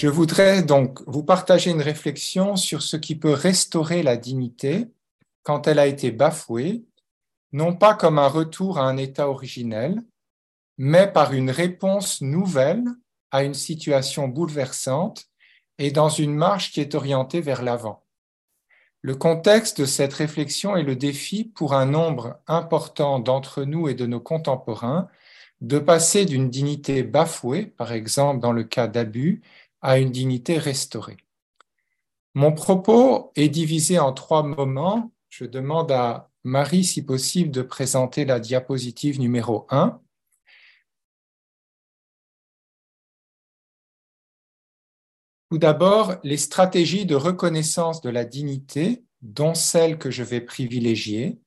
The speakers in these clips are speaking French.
Je voudrais donc vous partager une réflexion sur ce qui peut restaurer la dignité quand elle a été bafouée, non pas comme un retour à un état originel, mais par une réponse nouvelle à une situation bouleversante et dans une marche qui est orientée vers l'avant. Le contexte de cette réflexion est le défi pour un nombre important d'entre nous et de nos contemporains de passer d'une dignité bafouée, par exemple dans le cas d'abus, à une dignité restaurée. Mon propos est divisé en trois moments. Je demande à Marie, si possible, de présenter la diapositive numéro 1. Tout d'abord, les stratégies de reconnaissance de la dignité, dont celle que je vais privilégier.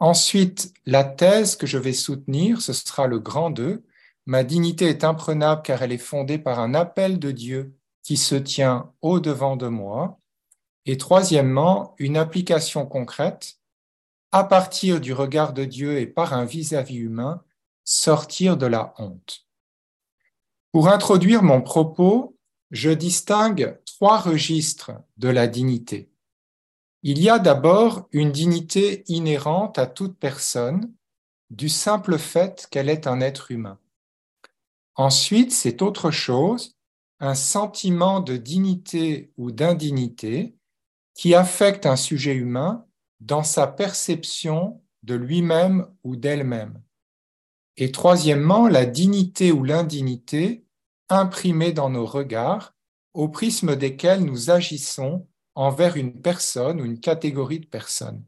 Ensuite, la thèse que je vais soutenir, ce sera le grand 2, Ma dignité est imprenable car elle est fondée par un appel de Dieu qui se tient au-devant de moi. Et troisièmement, une application concrète, à partir du regard de Dieu et par un vis-à-vis humain, sortir de la honte. Pour introduire mon propos, je distingue trois registres de la dignité. Il y a d'abord une dignité inhérente à toute personne du simple fait qu'elle est un être humain. Ensuite, c'est autre chose, un sentiment de dignité ou d'indignité qui affecte un sujet humain dans sa perception de lui-même ou d'elle-même. Et troisièmement, la dignité ou l'indignité imprimée dans nos regards au prisme desquels nous agissons envers une personne ou une catégorie de personnes.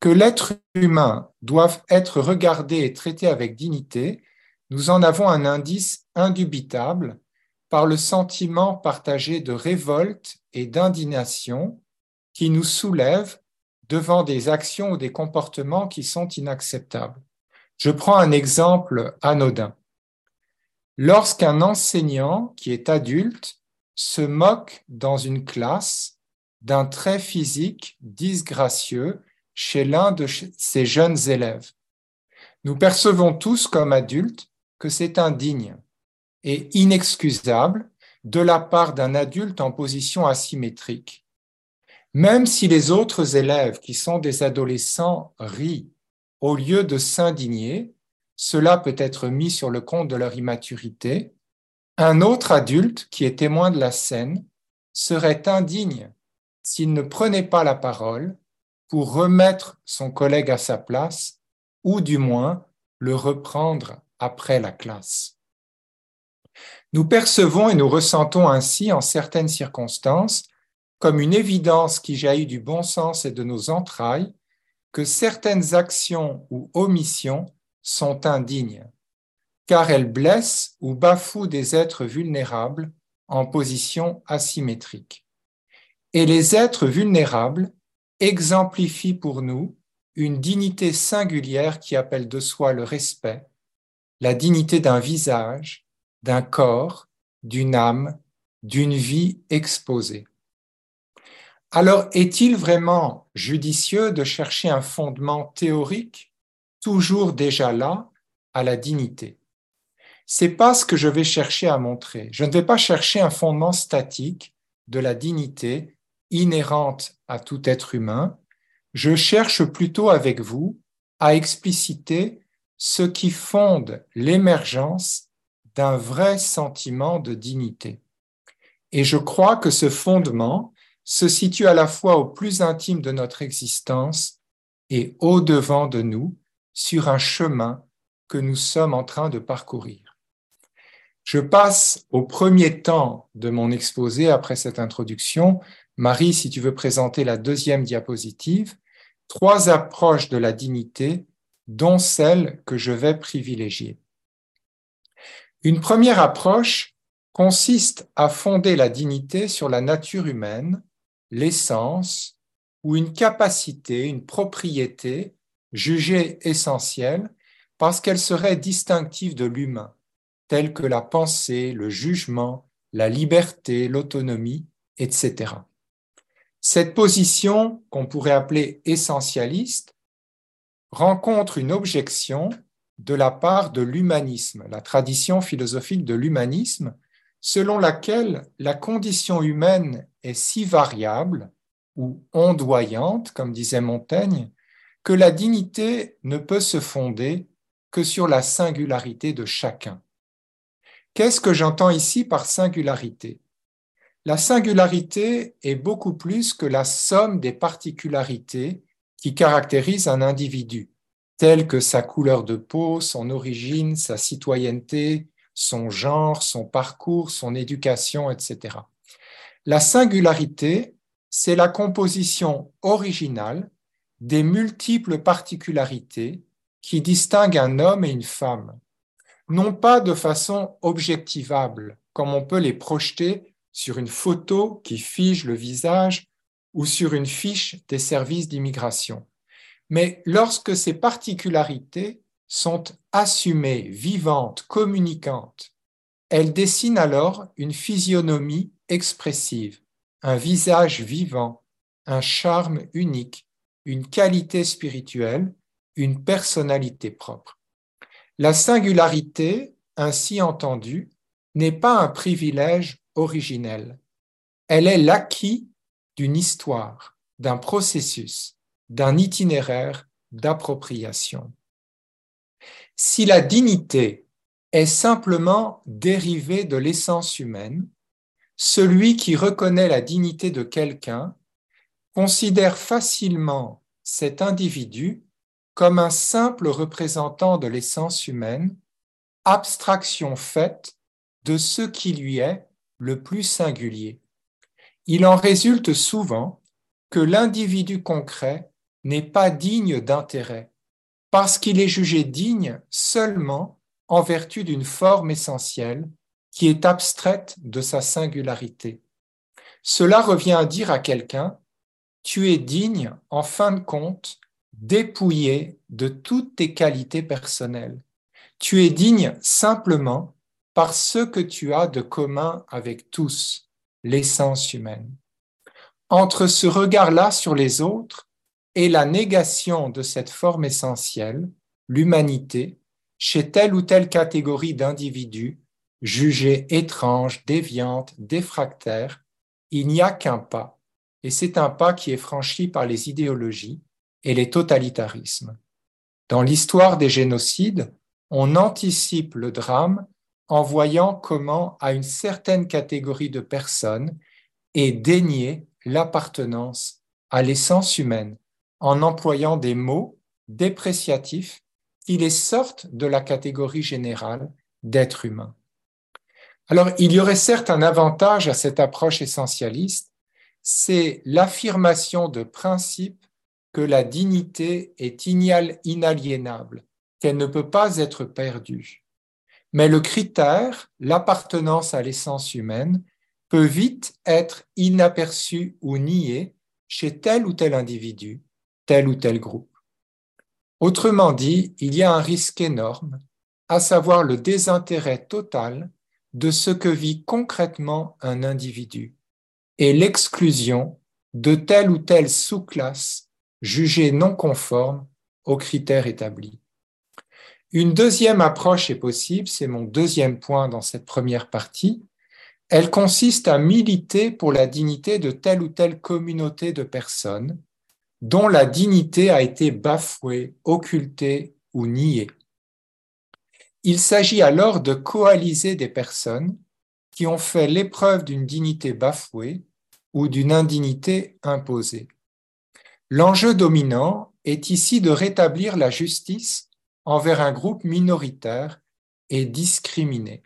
Que l'être humain doive être regardé et traité avec dignité, nous en avons un indice indubitable par le sentiment partagé de révolte et d'indignation qui nous soulève devant des actions ou des comportements qui sont inacceptables. Je prends un exemple anodin. Lorsqu'un enseignant qui est adulte se moque dans une classe d'un trait physique disgracieux chez l'un de ses jeunes élèves, nous percevons tous comme adultes que c'est indigne et inexcusable de la part d'un adulte en position asymétrique. Même si les autres élèves qui sont des adolescents rient au lieu de s'indigner, cela peut être mis sur le compte de leur immaturité, un autre adulte qui est témoin de la scène serait indigne s'il ne prenait pas la parole pour remettre son collègue à sa place ou du moins le reprendre après la classe. Nous percevons et nous ressentons ainsi en certaines circonstances, comme une évidence qui jaillit du bon sens et de nos entrailles, que certaines actions ou omissions sont indignes, car elles blessent ou bafouent des êtres vulnérables en position asymétrique. Et les êtres vulnérables exemplifient pour nous une dignité singulière qui appelle de soi le respect, la dignité d'un visage, d'un corps, d'une âme, d'une vie exposée. Alors, est-il vraiment judicieux de chercher un fondement théorique, toujours déjà là, à la dignité? C'est pas ce que je vais chercher à montrer. Je ne vais pas chercher un fondement statique de la dignité inhérente à tout être humain. Je cherche plutôt avec vous à expliciter ce qui fonde l'émergence d'un vrai sentiment de dignité. Et je crois que ce fondement se situe à la fois au plus intime de notre existence et au-devant de nous sur un chemin que nous sommes en train de parcourir. Je passe au premier temps de mon exposé après cette introduction. Marie, si tu veux présenter la deuxième diapositive, trois approches de la dignité dont celle que je vais privilégier. Une première approche consiste à fonder la dignité sur la nature humaine, l'essence ou une capacité, une propriété jugée essentielle parce qu'elle serait distinctive de l'humain, telle que la pensée, le jugement, la liberté, l'autonomie, etc. Cette position, qu'on pourrait appeler essentialiste, rencontre une objection de la part de l'humanisme, la tradition philosophique de l'humanisme, selon laquelle la condition humaine est si variable ou ondoyante, comme disait Montaigne, que la dignité ne peut se fonder que sur la singularité de chacun. Qu'est-ce que j'entends ici par singularité? La singularité est beaucoup plus que la somme des particularités qui caractérisent un individu, telles que sa couleur de peau, son origine, sa citoyenneté, son genre, son parcours, son éducation, etc. La singularité, c'est la composition originale des multiples particularités qui distinguent un homme et une femme, non pas de façon objectivable, comme on peut les projeter sur une photo qui fige le visage ou sur une fiche des services d'immigration, mais lorsque ces particularités sont assumées, vivantes, communicantes, elles dessinent alors une physionomie expressive, un visage vivant, un charme unique, une qualité spirituelle, une personnalité propre. La singularité, ainsi entendue, n'est pas un privilège originel. Elle est l'acquis d'une histoire, d'un processus, d'un itinéraire d'appropriation. Si la dignité est simplement dérivée de l'essence humaine, celui qui reconnaît la dignité de quelqu'un considère facilement cet individu comme un simple représentant de l'essence humaine, abstraction faite de ce qui lui est le plus singulier. Il en résulte souvent que l'individu concret n'est pas digne d'intérêt, parce qu'il est jugé digne seulement en vertu d'une forme essentielle qui est abstraite de sa singularité. Cela revient à dire à quelqu'un, tu es digne, en fin de compte, dépouillé de toutes tes qualités personnelles. Tu es digne simplement par ce que tu as de commun avec tous, l'essence humaine. Entre ce regard-là sur les autres et la négation de cette forme essentielle, l'humanité, chez telle ou telle catégorie d'individus, jugée étrange, déviante, défractaire, il n'y a qu'un pas, et c'est un pas qui est franchi par les idéologies et les totalitarismes. Dans l'histoire des génocides, on anticipe le drame en voyant comment à une certaine catégorie de personnes est déniée l'appartenance à l'essence humaine en employant des mots dépréciatifs qui les sortent de la catégorie générale d'être humain. Alors, il y aurait certes un avantage à cette approche essentialiste, c'est l'affirmation de principe que la dignité est inaliénable, qu'elle ne peut pas être perdue. Mais le critère, l'appartenance à l'essence humaine, peut vite être inaperçu ou nié chez tel ou tel individu, tel ou tel groupe. Autrement dit, il y a un risque énorme, à savoir le désintérêt total de ce que vit concrètement un individu et l'exclusion de telle ou telle sous-classe jugée non conforme aux critères établis. Une deuxième approche est possible, c'est mon deuxième point dans cette première partie. Elle consiste à militer pour la dignité de telle ou telle communauté de personnes dont la dignité a été bafouée, occultée ou niée. Il s'agit alors de coaliser des personnes qui ont fait l'épreuve d'une dignité bafouée ou d'une indignité imposée. L'enjeu dominant est ici de rétablir la justice envers un groupe minoritaire et discriminé.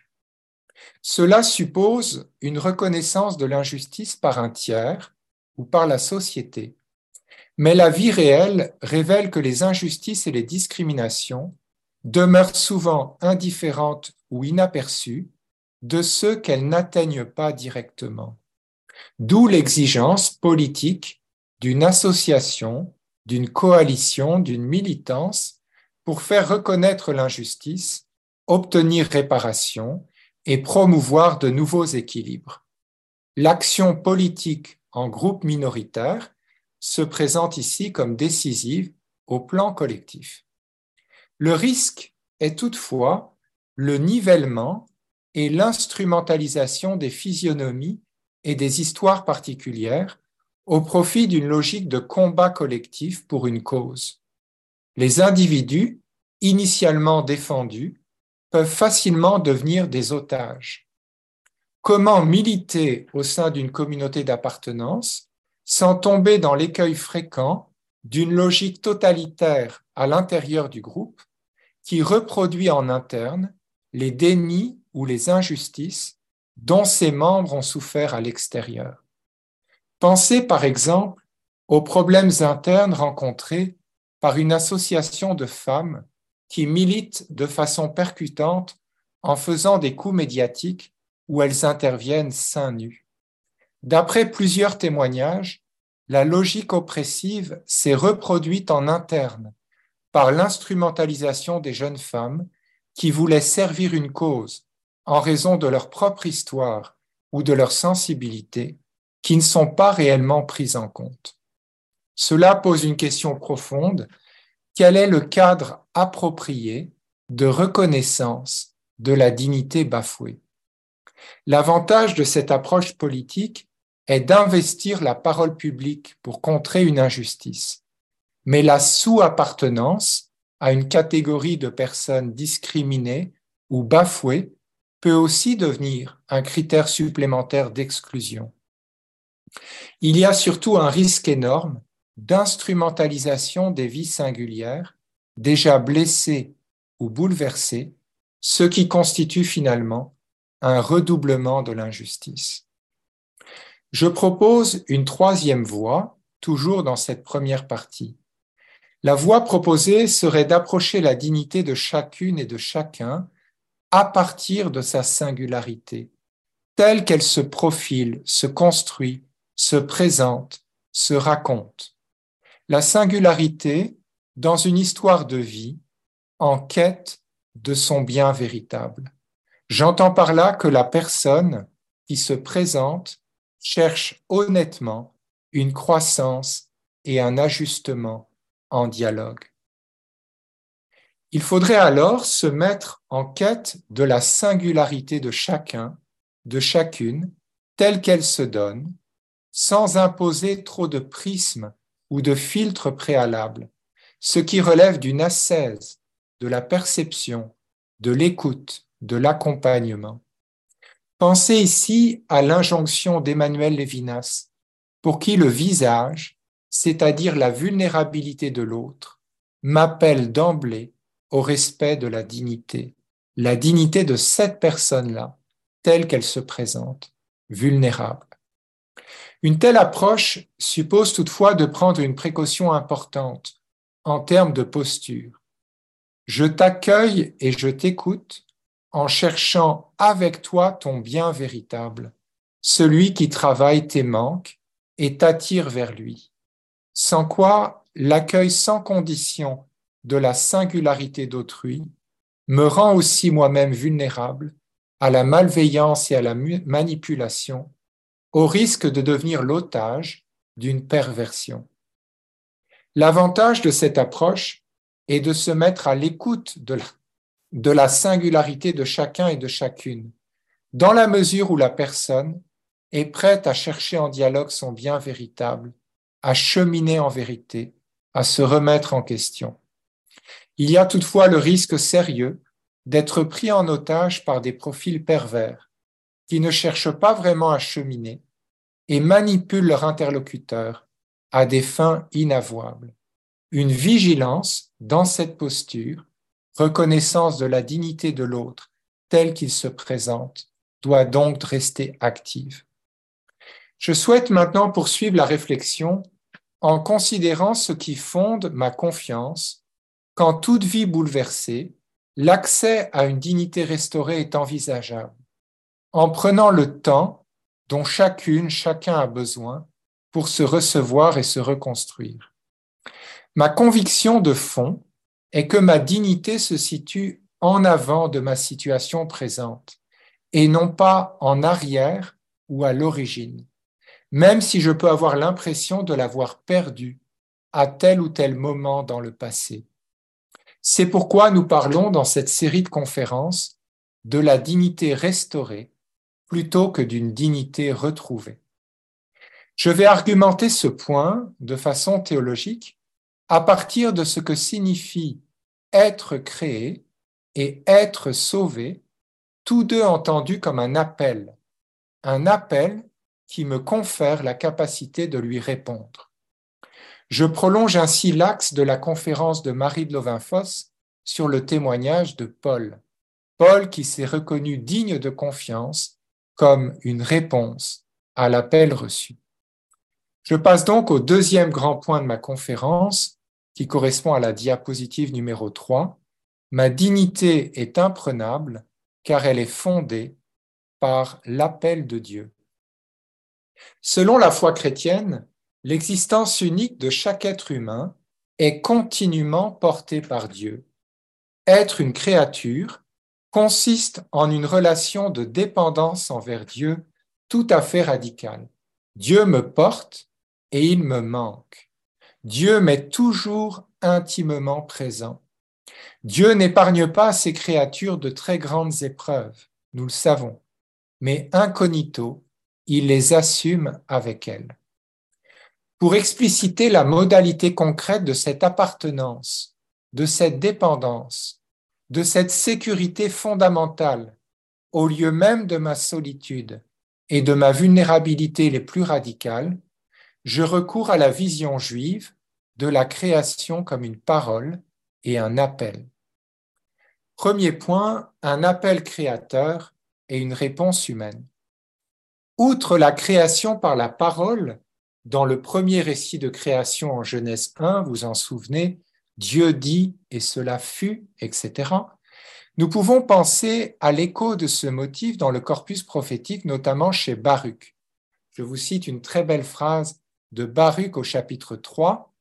Cela suppose une reconnaissance de l'injustice par un tiers ou par la société. Mais la vie réelle révèle que les injustices et les discriminations demeurent souvent indifférentes ou inaperçues de ceux qu'elles n'atteignent pas directement. D'où l'exigence politique d'une association, d'une coalition, d'une militance pour faire reconnaître l'injustice, obtenir réparation et promouvoir de nouveaux équilibres. L'action politique en groupe minoritaire se présente ici comme décisive au plan collectif. Le risque est toutefois le nivellement est l'instrumentalisation des physionomies et des histoires particulières au profit d'une logique de combat collectif pour une cause. Les individus, initialement défendus, peuvent facilement devenir des otages. Comment militer au sein d'une communauté d'appartenance sans tomber dans l'écueil fréquent d'une logique totalitaire à l'intérieur du groupe qui reproduit en interne les dénis ou les injustices dont ses membres ont souffert à l'extérieur? Pensez par exemple aux problèmes internes rencontrés par une association de femmes qui militent de façon percutante en faisant des coups médiatiques où elles interviennent seins nus. D'après plusieurs témoignages, la logique oppressive s'est reproduite en interne par l'instrumentalisation des jeunes femmes qui voulaient servir une cause en raison de leur propre histoire ou de leur sensibilité qui ne sont pas réellement prises en compte. Cela pose une question profonde. Quel est le cadre approprié de reconnaissance de la dignité bafouée? L'avantage de cette approche politique est d'investir la parole publique pour contrer une injustice. Mais la sous-appartenance à une catégorie de personnes discriminées ou bafouées peut aussi devenir un critère supplémentaire d'exclusion. Il y a surtout un risque énorme d'instrumentalisation des vies singulières, déjà blessées ou bouleversées, ce qui constitue finalement un redoublement de l'injustice. Je propose une troisième voie, toujours dans cette première partie. La voie proposée serait d'approcher la dignité de chacune et de chacun à partir de sa singularité, telle qu'elle se profile, se construit, se présente, se raconte. La singularité dans une histoire de vie en quête de son bien véritable. J'entends par là que la personne qui se présente cherche honnêtement une croissance et un ajustement en dialogue. Il faudrait alors se mettre en quête de la singularité de chacun, de chacune, telle qu'elle se donne, sans imposer trop de prismes ou de filtres préalables, ce qui relève d'une ascèse, de la perception, de l'écoute, de l'accompagnement. Pensez ici à l'injonction d'Emmanuel Lévinas, pour qui le visage, c'est-à-dire la vulnérabilité de l'autre, m'appelle d'emblée au respect de la dignité, la dignité de cette personne-là, telle qu'elle se présente, vulnérable. Une telle approche suppose toutefois de prendre une précaution importante en termes de posture. Je t'accueille et je t'écoute en cherchant avec toi ton bien véritable, celui qui travaille tes manques et t'attire vers lui, sans quoi l'accueil sans condition de la singularité d'autrui me rend aussi moi-même vulnérable à la malveillance et à la manipulation, au risque de devenir l'otage d'une perversion. L'avantage de cette approche est de se mettre à l'écoute de la singularité de chacun et de chacune, dans la mesure où la personne est prête à chercher en dialogue son bien véritable, à cheminer en vérité, à se remettre en question. Il y a toutefois le risque sérieux d'être pris en otage par des profils pervers qui ne cherchent pas vraiment à cheminer et manipulent leur interlocuteur à des fins inavouables. Une vigilance dans cette posture reconnaissance de la dignité de l'autre tel qu'il se présente doit donc rester active. Je souhaite maintenant poursuivre la réflexion en considérant ce qui fonde ma confiance quand toute vie bouleversée, l'accès à une dignité restaurée est envisageable, en prenant le temps dont chacune, chacun a besoin pour se recevoir et se reconstruire. Ma conviction de fond est que ma dignité se situe en avant de ma situation présente et non pas en arrière ou à l'origine, même si je peux avoir l'impression de l'avoir perdue à tel ou tel moment dans le passé. C'est pourquoi nous parlons dans cette série de conférences de la dignité restaurée plutôt que d'une dignité retrouvée. Je vais argumenter ce point de façon théologique à partir de ce que signifie être créé et être sauvé, tous deux entendus comme un appel, un appel qui me confère la capacité de lui répondre. Je prolonge ainsi l'axe de la conférence de Marie de Lovinfos sur le témoignage de Paul. Paul qui s'est reconnu digne de confiance comme une réponse à l'appel reçu. Je passe donc au deuxième grand point de ma conférence, qui correspond à la diapositive numéro 3. Ma dignité est imprenable car elle est fondée par l'appel de Dieu. Selon la foi chrétienne, l'existence unique de chaque être humain est continuellement portée par Dieu. Être une créature consiste en une relation de dépendance envers Dieu tout à fait radicale. Dieu me porte et il me manque. Dieu m'est toujours intimement présent. Dieu n'épargne pas ses créatures de très grandes épreuves, nous le savons, mais incognito, il les assume avec elles. Pour expliciter la modalité concrète de cette appartenance, de cette dépendance, de cette sécurité fondamentale au lieu même de ma solitude et de ma vulnérabilité les plus radicales, je recours à la vision juive de la création comme une parole et un appel. Premier point, un appel créateur et une réponse humaine. Outre la création par la parole, dans le premier récit de création en Genèse 1, vous en souvenez, Dieu dit et cela fut, etc. Nous pouvons penser à l'écho de ce motif dans le corpus prophétique, notamment chez Baruch. Je vous cite une très belle phrase de Baruch au chapitre 3,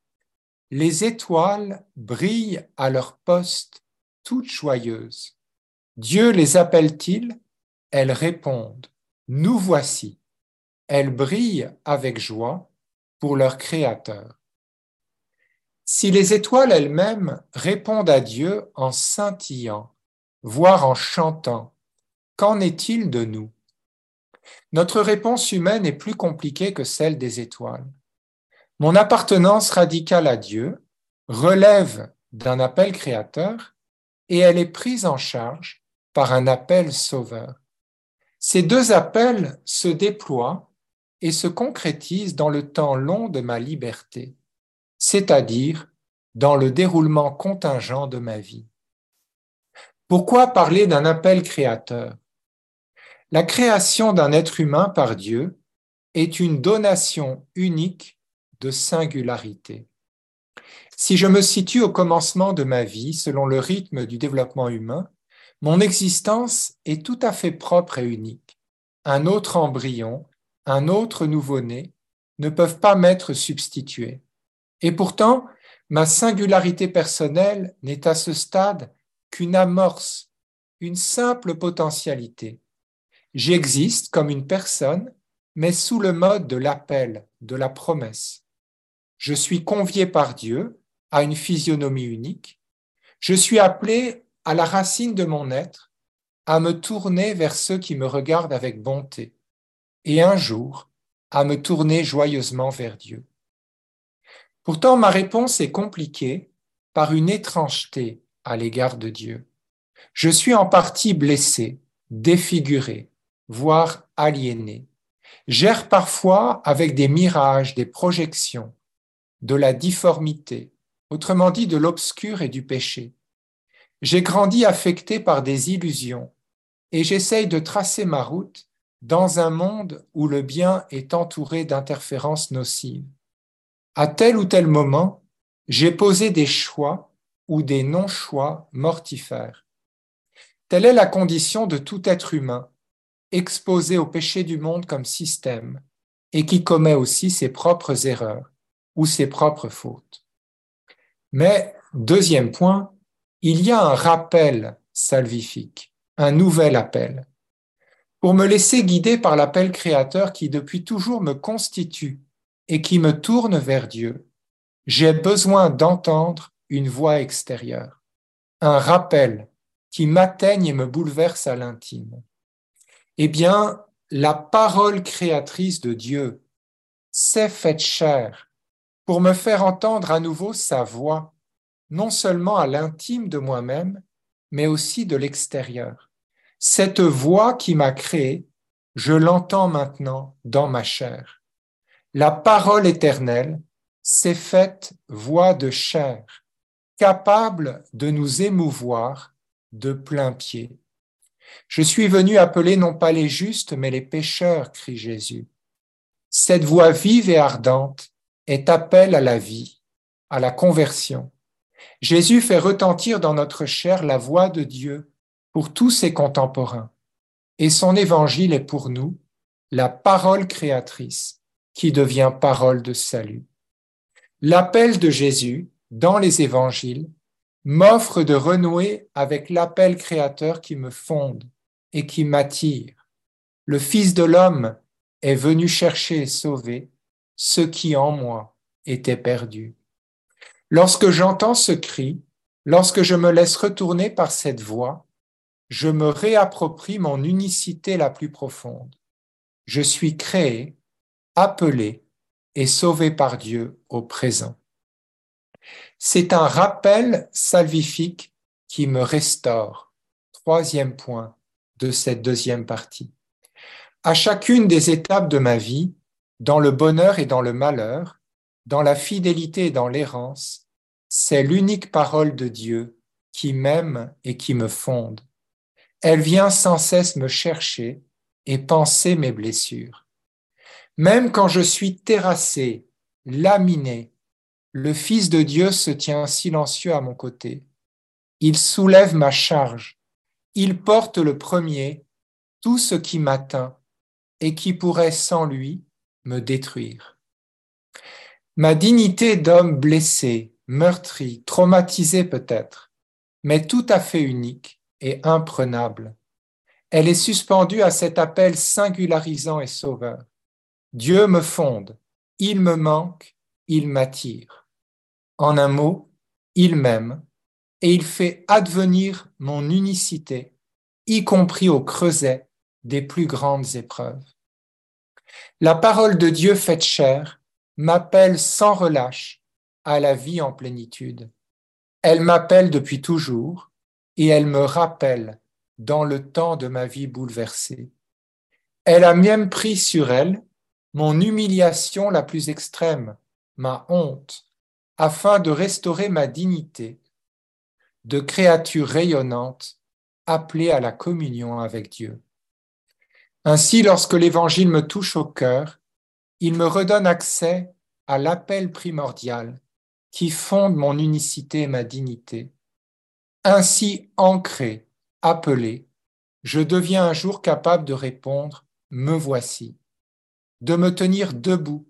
Les étoiles brillent à leur poste, toutes joyeuses. Dieu les appelle-t-il? Elles répondent, Nous voici. Elles brillent avec joie pour leur Créateur. Si les étoiles elles-mêmes répondent à Dieu en scintillant, voire en chantant, qu'en est-il de nous? Notre réponse humaine est plus compliquée que celle des étoiles. Mon appartenance radicale à Dieu relève d'un appel créateur et elle est prise en charge par un appel sauveur. Ces deux appels se déploient et se concrétisent dans le temps long de ma liberté, c'est-à-dire dans le déroulement contingent de ma vie. Pourquoi parler d'un appel créateur? La création d'un être humain par Dieu est une donation unique de singularité. Si je me situe au commencement de ma vie, selon le rythme du développement humain, mon existence est tout à fait propre et unique. Un autre embryon, un autre nouveau-né ne peuvent pas m'être substitués. Et pourtant, ma singularité personnelle n'est à ce stade qu'une amorce, une simple potentialité. J'existe comme une personne, mais sous le mode de l'appel, de la promesse. Je suis convié par Dieu à une physionomie unique. Je suis appelé à la racine de mon être, à me tourner vers ceux qui me regardent avec bonté, et un jour à me tourner joyeusement vers Dieu. Pourtant, ma réponse est compliquée par une étrangeté à l'égard de Dieu. Je suis en partie blessé, défiguré, voire aliéné. J'erre parfois avec des mirages, des projections, de la difformité, autrement dit de l'obscur et du péché. J'ai grandi affecté par des illusions et j'essaye de tracer ma route dans un monde où le bien est entouré d'interférences nocives. À tel ou tel moment, j'ai posé des choix ou des non-choix mortifères. Telle est la condition de tout être humain, exposé au péché du monde comme système, et qui commet aussi ses propres erreurs ou ses propres fautes. Mais, deuxième point, il y a un rappel salvifique, un nouvel appel, pour me laisser guider par l'appel créateur qui depuis toujours me constitue et qui me tourne vers Dieu. J'ai besoin d'entendre une voix extérieure, un rappel qui m'atteignent et me bouleversent à l'intime. Eh bien, la parole créatrice de Dieu s'est faite chair pour me faire entendre à nouveau sa voix, non seulement à l'intime de moi-même, mais aussi de l'extérieur. Cette voix qui m'a créé, je l'entends maintenant dans ma chair. La parole éternelle s'est faite voix de chair, capable de nous émouvoir de plein pied. Je suis venu appeler non pas les justes, mais les pécheurs, crie Jésus. Cette voix vive et ardente est appel à la vie, à la conversion. Jésus fait retentir dans notre chair la voix de Dieu pour tous ses contemporains. Et son évangile est pour nous la parole créatrice qui devient parole de salut. L'appel de Jésus dans les évangiles m'offre de renouer avec l'appel créateur qui me fonde et qui m'attire. Le Fils de l'homme est venu chercher et sauver ce qui en moi était perdu. Lorsque j'entends ce cri, lorsque je me laisse retourner par cette voix, je me réapproprie mon unicité la plus profonde. Je suis créé, appelé et sauvé par Dieu au présent. C'est un rappel salvifique qui me restaure. Troisième point de cette deuxième partie. À chacune des étapes de ma vie, dans le bonheur et dans le malheur, dans la fidélité et dans l'errance, c'est l'unique parole de Dieu qui m'aime et qui me fonde. Elle vient sans cesse me chercher et penser mes blessures. Même quand je suis terrassé, laminé, le Fils de Dieu se tient silencieux à mon côté. Il soulève ma charge. Il porte le premier tout ce qui m'atteint et qui pourrait sans lui me détruire. Ma dignité d'homme blessé, meurtri, traumatisé peut-être, mais tout à fait unique et imprenable. Elle est suspendue à cet appel singularisant et sauveur. Dieu me fonde, il me manque, il m'attire. En un mot, il m'aime et il fait advenir mon unicité, y compris au creuset des plus grandes épreuves. La parole de Dieu faite chair m'appelle sans relâche à la vie en plénitude. Elle m'appelle depuis toujours et elle me rappelle dans le temps de ma vie bouleversée. Elle a même pris sur elle mon humiliation la plus extrême, ma honte, afin de restaurer ma dignité de créature rayonnante appelée à la communion avec Dieu. Ainsi, lorsque l'Évangile me touche au cœur, il me redonne accès à l'appel primordial qui fonde mon unicité et ma dignité. Ainsi ancré, appelé, je deviens un jour capable de répondre ⁇ Me voici ⁇ de me tenir debout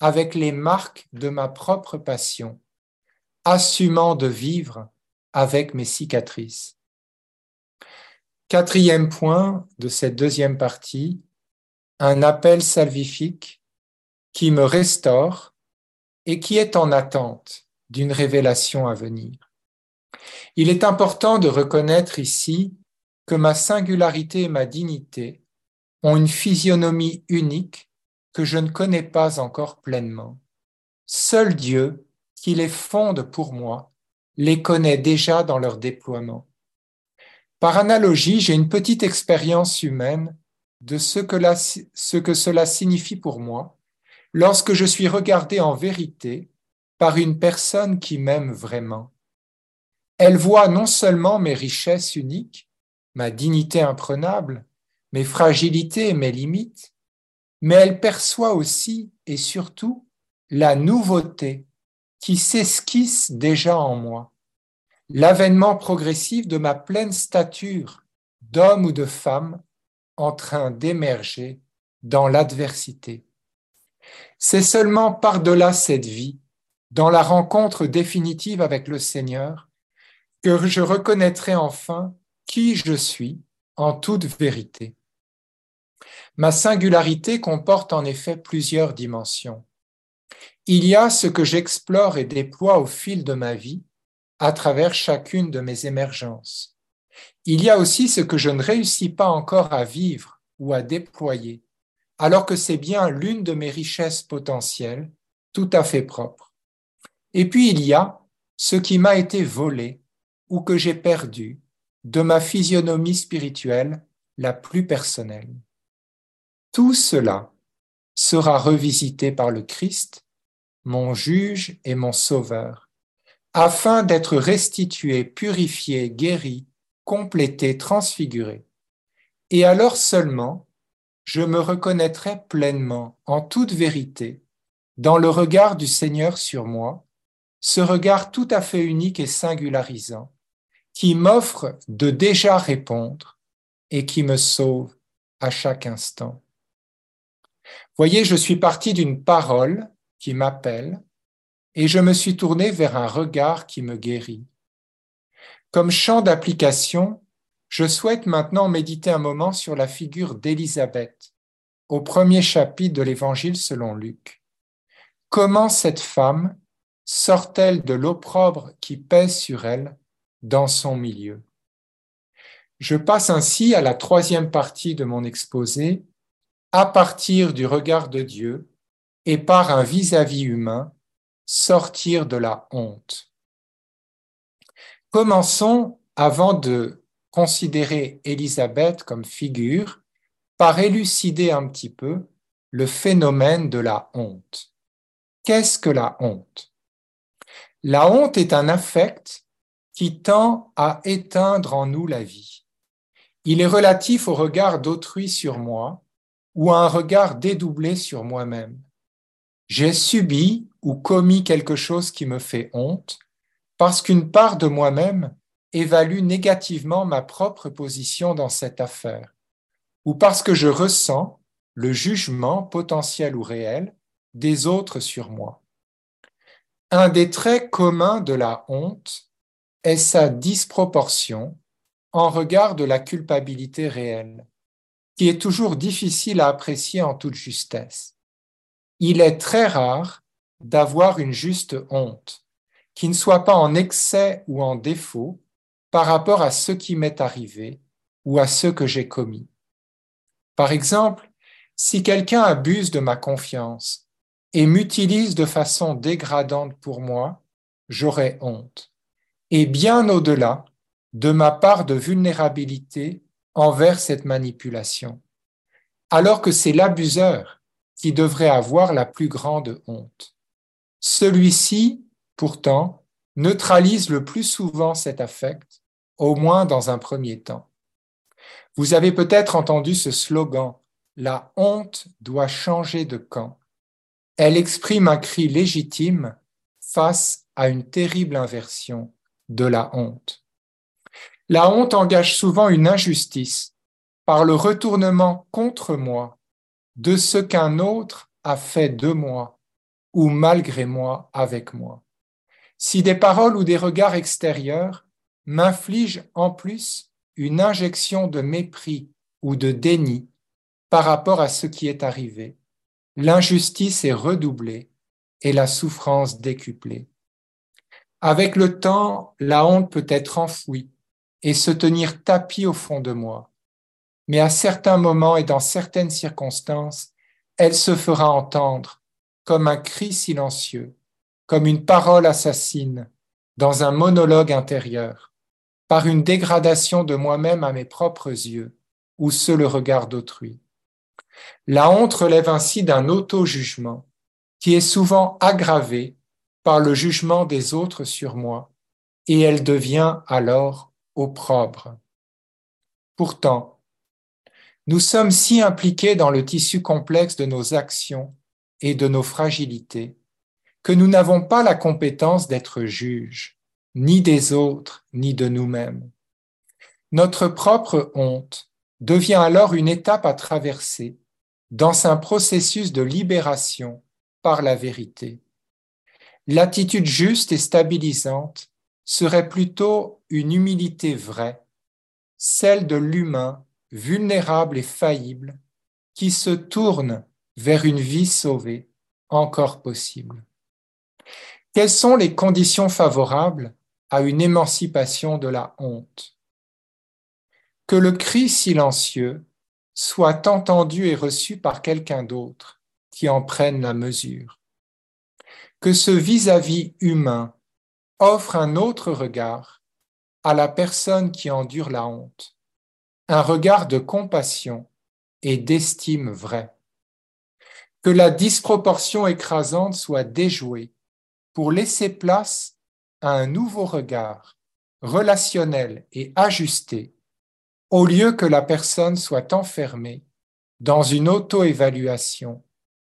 avec les marques de ma propre passion, assumant de vivre avec mes cicatrices. Quatrième point de cette deuxième partie, un appel salvifique qui me restaure et qui est en attente d'une révélation à venir. Il est important de reconnaître ici que ma singularité et ma dignité ont une physionomie unique que je ne connais pas encore pleinement. Seul Dieu, qui les fonde pour moi, les connaît déjà dans leur déploiement. Par analogie, j'ai une petite expérience humaine de ce que, ce que cela signifie pour moi lorsque je suis regardé en vérité par une personne qui m'aime vraiment. Elle voit non seulement mes richesses uniques, ma dignité imprenable, mes fragilités et mes limites, mais elle perçoit aussi et surtout la nouveauté qui s'esquisse déjà en moi, l'avènement progressif de ma pleine stature d'homme ou de femme en train d'émerger dans l'adversité. C'est seulement par-delà cette vie, dans la rencontre définitive avec le Seigneur, que je reconnaîtrai enfin qui je suis en toute vérité. Ma singularité comporte en effet plusieurs dimensions. Il y a ce que j'explore et déploie au fil de ma vie à travers chacune de mes émergences. Il y a aussi ce que je ne réussis pas encore à vivre ou à déployer, alors que c'est bien l'une de mes richesses potentielles, tout à fait propre. Et puis il y a ce qui m'a été volé ou que j'ai perdu de ma physionomie spirituelle la plus personnelle. Tout cela sera revisité par le Christ, mon juge et mon sauveur, afin d'être restitué, purifié, guéri, complété, transfiguré. Et alors seulement, je me reconnaîtrai pleinement, en toute vérité, dans le regard du Seigneur sur moi, ce regard tout à fait unique et singularisant, qui m'offre de déjà répondre et qui me sauve à chaque instant. Voyez, je suis parti d'une parole qui m'appelle et je me suis tourné vers un regard qui me guérit. Comme champ d'application, je souhaite maintenant méditer un moment sur la figure d'Élisabeth au premier chapitre de l'Évangile selon Luc. Comment cette femme sort-elle de l'opprobre qui pèse sur elle dans son milieu? Je passe ainsi à la troisième partie de mon exposé, à partir du regard de Dieu et par un vis-à-vis humain, sortir de la honte. Commençons avant de considérer Élisabeth comme figure par élucider un petit peu le phénomène de la honte. Qu'est-ce que la honte? La honte est un affect qui tend à éteindre en nous la vie. Il est relatif au regard d'autrui sur moi ou un regard dédoublé sur moi-même. J'ai subi ou commis quelque chose qui me fait honte parce qu'une part de moi-même évalue négativement ma propre position dans cette affaire, ou parce que je ressens le jugement potentiel ou réel des autres sur moi. Un des traits communs de la honte est sa disproportion en regard de la culpabilité réelle, qui est toujours difficile à apprécier en toute justesse. Il est très rare d'avoir une juste honte, qui ne soit pas en excès ou en défaut, par rapport à ce qui m'est arrivé ou à ce que j'ai commis. Par exemple, si quelqu'un abuse de ma confiance et m'utilise de façon dégradante pour moi, j'aurai honte. Et bien au-delà de ma part de vulnérabilité envers cette manipulation, alors que c'est l'abuseur qui devrait avoir la plus grande honte. Celui-ci, pourtant, neutralise le plus souvent cet affect, au moins dans un premier temps. Vous avez peut-être entendu ce slogan La honte doit changer de camp. Elle exprime un cri légitime face à une terrible inversion de la honte. La honte engage souvent une injustice par le retournement contre moi de ce qu'un autre a fait de moi ou malgré moi avec moi si des paroles ou des regards extérieurs m'infligent en plus une injection de mépris ou de déni par rapport à ce qui est arrivé, l'injustice est redoublée et la souffrance décuplée. Avec le temps, la honte peut être enfouie et se tenir tapis au fond de moi, mais à certains moments et dans certaines circonstances, elle se fera entendre comme un cri silencieux comme une parole assassine dans un monologue intérieur, par une dégradation de moi-même à mes propres yeux ou ceux le regard d'autrui. La honte relève ainsi d'un auto-jugement qui est souvent aggravé par le jugement des autres sur moi et elle devient alors opprobre. Pourtant, nous sommes si impliqués dans le tissu complexe de nos actions et de nos fragilités que nous n'avons pas la compétence d'être juges, ni des autres, ni de nous-mêmes. Notre propre honte devient alors une étape à traverser dans un processus de libération par la vérité. L'attitude juste et stabilisante serait plutôt une humilité vraie, celle de l'humain vulnérable et faillible qui se tourne vers une vie sauvée encore possible. Quelles sont les conditions favorables à une émancipation de la honte? Que le cri silencieux soit entendu et reçu par quelqu'un d'autre qui en prenne la mesure. Que ce vis-à-vis humain offre un autre regard à la personne qui endure la honte, un regard de compassion et d'estime vraie. Que la disproportion écrasante soit déjouée pour laisser place à un nouveau regard relationnel et ajusté au lieu que la personne soit enfermée dans une auto-évaluation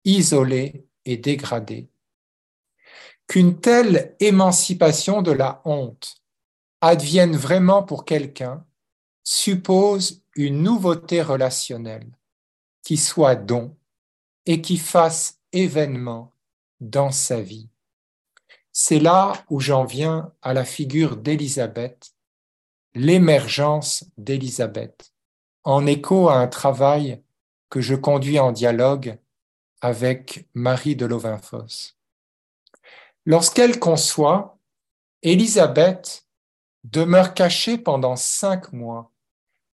isolée et dégradée. Qu'une telle émancipation de la honte advienne vraiment pour quelqu'un suppose une nouveauté relationnelle qui soit don et qui fasse événement dans sa vie. C'est là où j'en viens à la figure d'Élisabeth, l'émergence d'Élisabeth, en écho à un travail que je conduis en dialogue avec Marie de Lovinfos. Lorsqu'elle conçoit, Élisabeth demeure cachée pendant cinq mois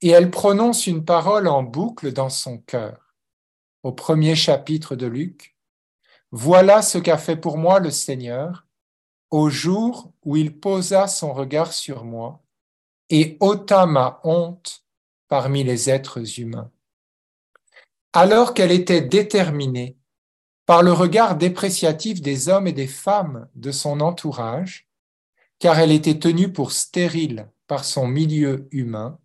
et elle prononce une parole en boucle dans son cœur. Au premier chapitre de Luc, Voilà ce qu'a fait pour moi le Seigneur au jour où il posa son regard sur moi et ôta ma honte parmi les êtres humains. Alors qu'elle était déterminée par le regard dépréciatif des hommes et des femmes de son entourage, car elle était tenue pour stérile par son milieu humain,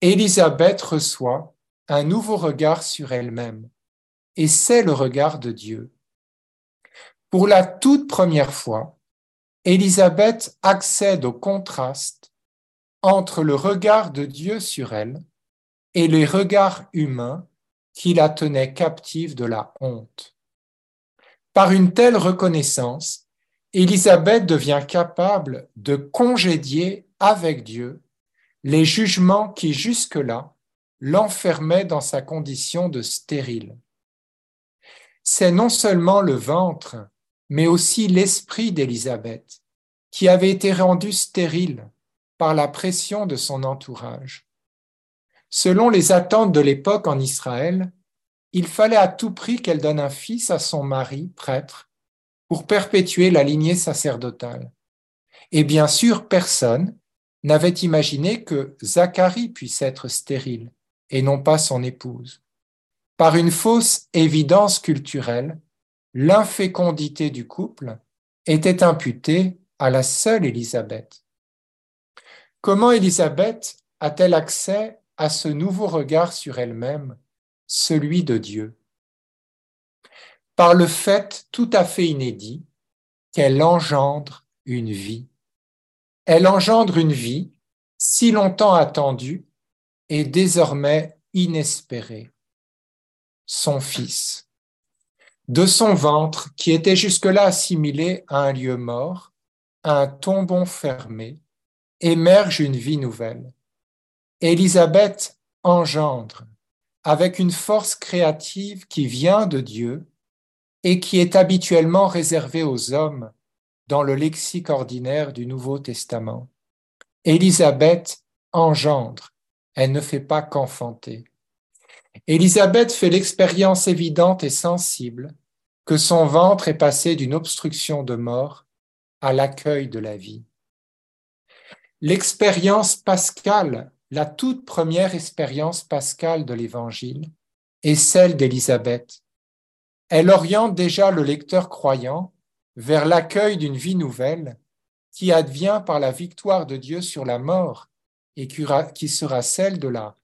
Élisabeth reçoit un nouveau regard sur elle-même, et c'est le regard de Dieu. Pour la toute première fois, Élisabeth accède au contraste entre le regard de Dieu sur elle et les regards humains qui la tenaient captive de la honte. Par une telle reconnaissance, Élisabeth devient capable de congédier avec Dieu les jugements qui jusque-là l'enfermaient dans sa condition de stérile. C'est non seulement le ventre mais aussi l'esprit d'Élisabeth, qui avait été rendu stérile par la pression de son entourage. Selon les attentes de l'époque en Israël, il fallait à tout prix qu'elle donne un fils à son mari, prêtre, pour perpétuer la lignée sacerdotale. Et bien sûr, personne n'avait imaginé que Zacharie puisse être stérile et non pas son épouse. Par une fausse évidence culturelle, l'infécondité du couple était imputée à la seule Élisabeth. Comment Élisabeth a-t-elle accès à ce nouveau regard sur elle-même, celui de Dieu Par le fait tout à fait inédit qu'elle engendre une vie. Elle engendre une vie si longtemps attendue et désormais inespérée. Son fils de son ventre, qui était jusque-là assimilé à un lieu mort, à un tombon fermé, émerge une vie nouvelle. Élisabeth engendre avec une force créative qui vient de Dieu et qui est habituellement réservée aux hommes dans le lexique ordinaire du Nouveau Testament. Élisabeth engendre, elle ne fait pas qu'enfanter. Élisabeth fait l'expérience évidente et sensible que son ventre est passé d'une obstruction de mort à l'accueil de la vie. L'expérience pascale, la toute première expérience pascale de l'Évangile, est celle d'Élisabeth. Elle oriente déjà le lecteur croyant vers l'accueil d'une vie nouvelle qui advient par la victoire de Dieu sur la mort et qui sera celle de la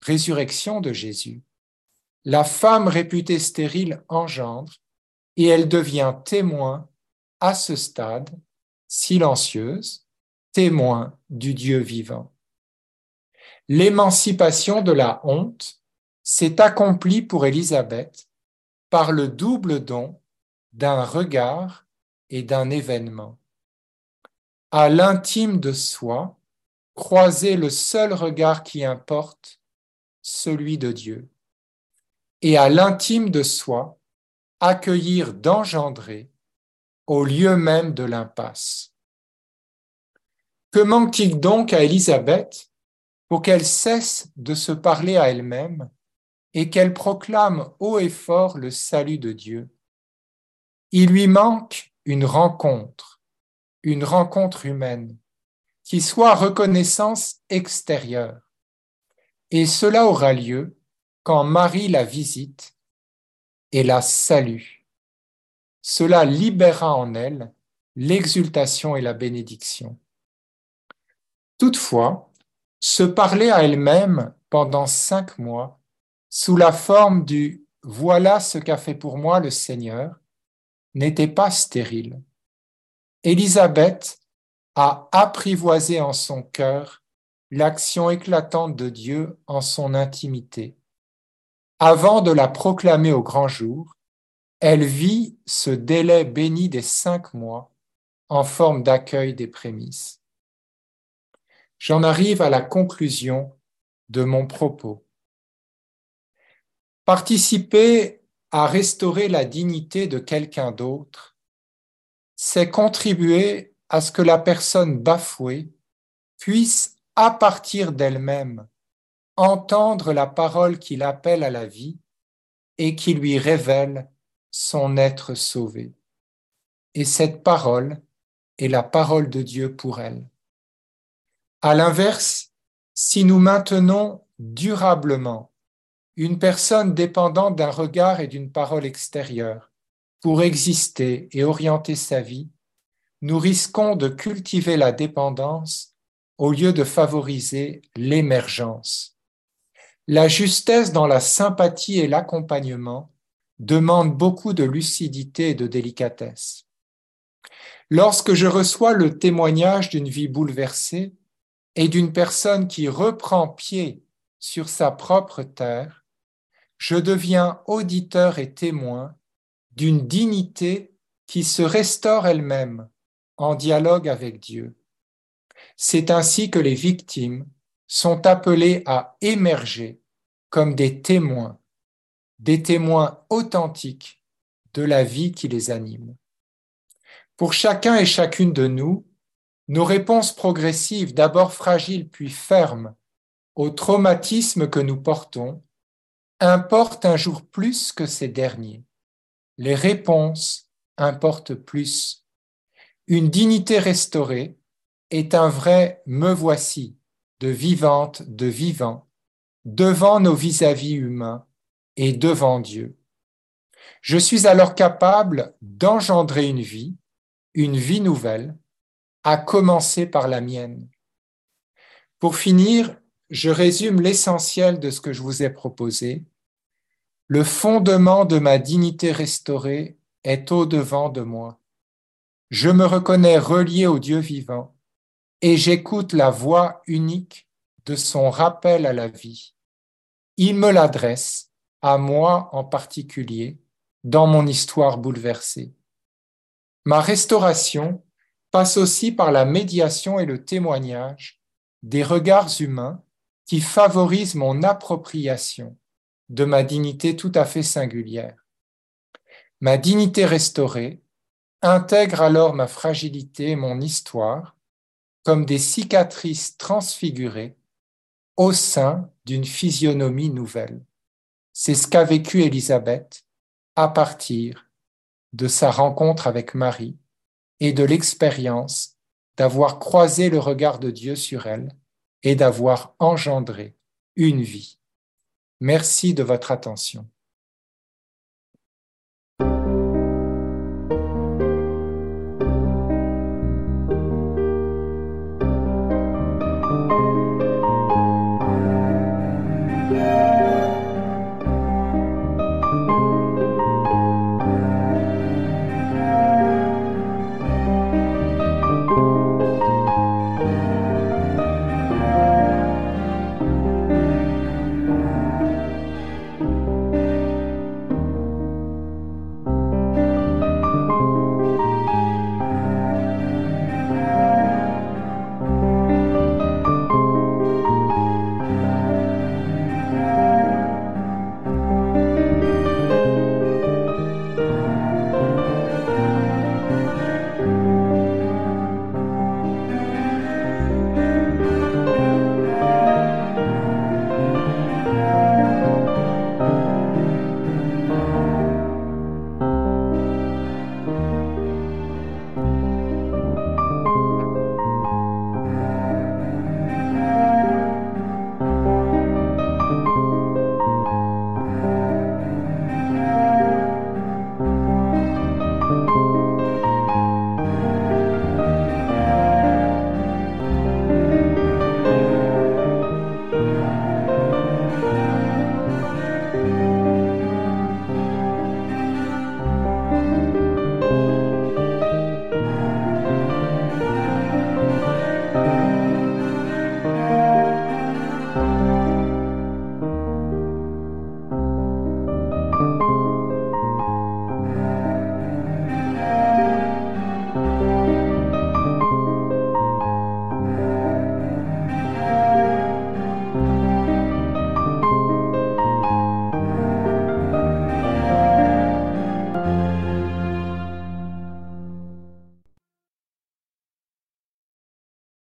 résurrection de Jésus, la femme réputée stérile engendre et elle devient témoin à ce stade, silencieuse, témoin du Dieu vivant. L'émancipation de la honte s'est accomplie pour Élisabeth par le double don d'un regard et d'un événement. À l'intime de soi, croiser le seul regard qui importe, celui de Dieu, et à l'intime de soi, accueillir d'engendrer au lieu même de l'impasse. Que manque-t-il donc à Élisabeth pour qu'elle cesse de se parler à elle-même et qu'elle proclame haut et fort le salut de Dieu. Il lui manque une rencontre, une rencontre humaine, qui soit reconnaissance extérieure. Et cela aura lieu quand Marie la visite et la salue. Cela libérera en elle l'exultation et la bénédiction. Toutefois, se parler à elle-même pendant cinq mois sous la forme du Voilà ce qu'a fait pour moi le Seigneur n'était pas stérile. Élisabeth a apprivoisé en son cœur l'action éclatante de Dieu en son intimité. Avant de la proclamer au grand jour, elle vit ce délai béni des cinq mois en forme d'accueil des prémices. J'en arrive à la conclusion de mon propos. Participer à restaurer la dignité de quelqu'un d'autre, c'est contribuer à ce que la personne bafouée puisse, à partir d'elle-même, entendre la parole qui l'appelle à la vie et qui lui révèle son être sauvé. Et cette parole est la parole de Dieu pour elle. À l'inverse, si nous maintenons durablement une personne dépendante d'un regard et d'une parole extérieure pour exister et orienter sa vie, nous risquons de cultiver la dépendance au lieu de favoriser l'émergence. La justesse dans la sympathie et l'accompagnement demande beaucoup de lucidité et de délicatesse. Lorsque je reçois le témoignage d'une vie bouleversée et d'une personne qui reprend pied sur sa propre terre, je deviens auditeur et témoin d'une dignité qui se restaure elle-même en dialogue avec Dieu. C'est ainsi que les victimes sont appelées à émerger comme des témoins, des témoins authentiques de la vie qui les anime. Pour chacun et chacune de nous, nos réponses progressives, d'abord fragiles puis fermes, au traumatisme que nous portons, importe un jour plus que ces derniers. Les réponses importent plus. Une dignité restaurée est un vrai me voici de vivante, de vivant, devant nos vis-à-vis humains et devant Dieu. Je suis alors capable d'engendrer une vie, une vie nouvelle, à commencer par la mienne. Pour finir, je résume l'essentiel de ce que je vous ai proposé. Le fondement de ma dignité restaurée est au-devant de moi. Je me reconnais relié au Dieu vivant et j'écoute la voix unique de son rappel à la vie. Il me l'adresse, à moi en particulier, dans mon histoire bouleversée. Ma restauration passe aussi par la médiation et le témoignage des regards humains qui favorise mon appropriation de ma dignité tout à fait singulière. Ma dignité restaurée intègre alors ma fragilité et mon histoire comme des cicatrices transfigurées au sein d'une physionomie nouvelle. C'est ce qu'a vécu Élisabeth à partir de sa rencontre avec Marie et de l'expérience d'avoir croisé le regard de Dieu sur elle et d'avoir engendré une vie. Merci de votre attention.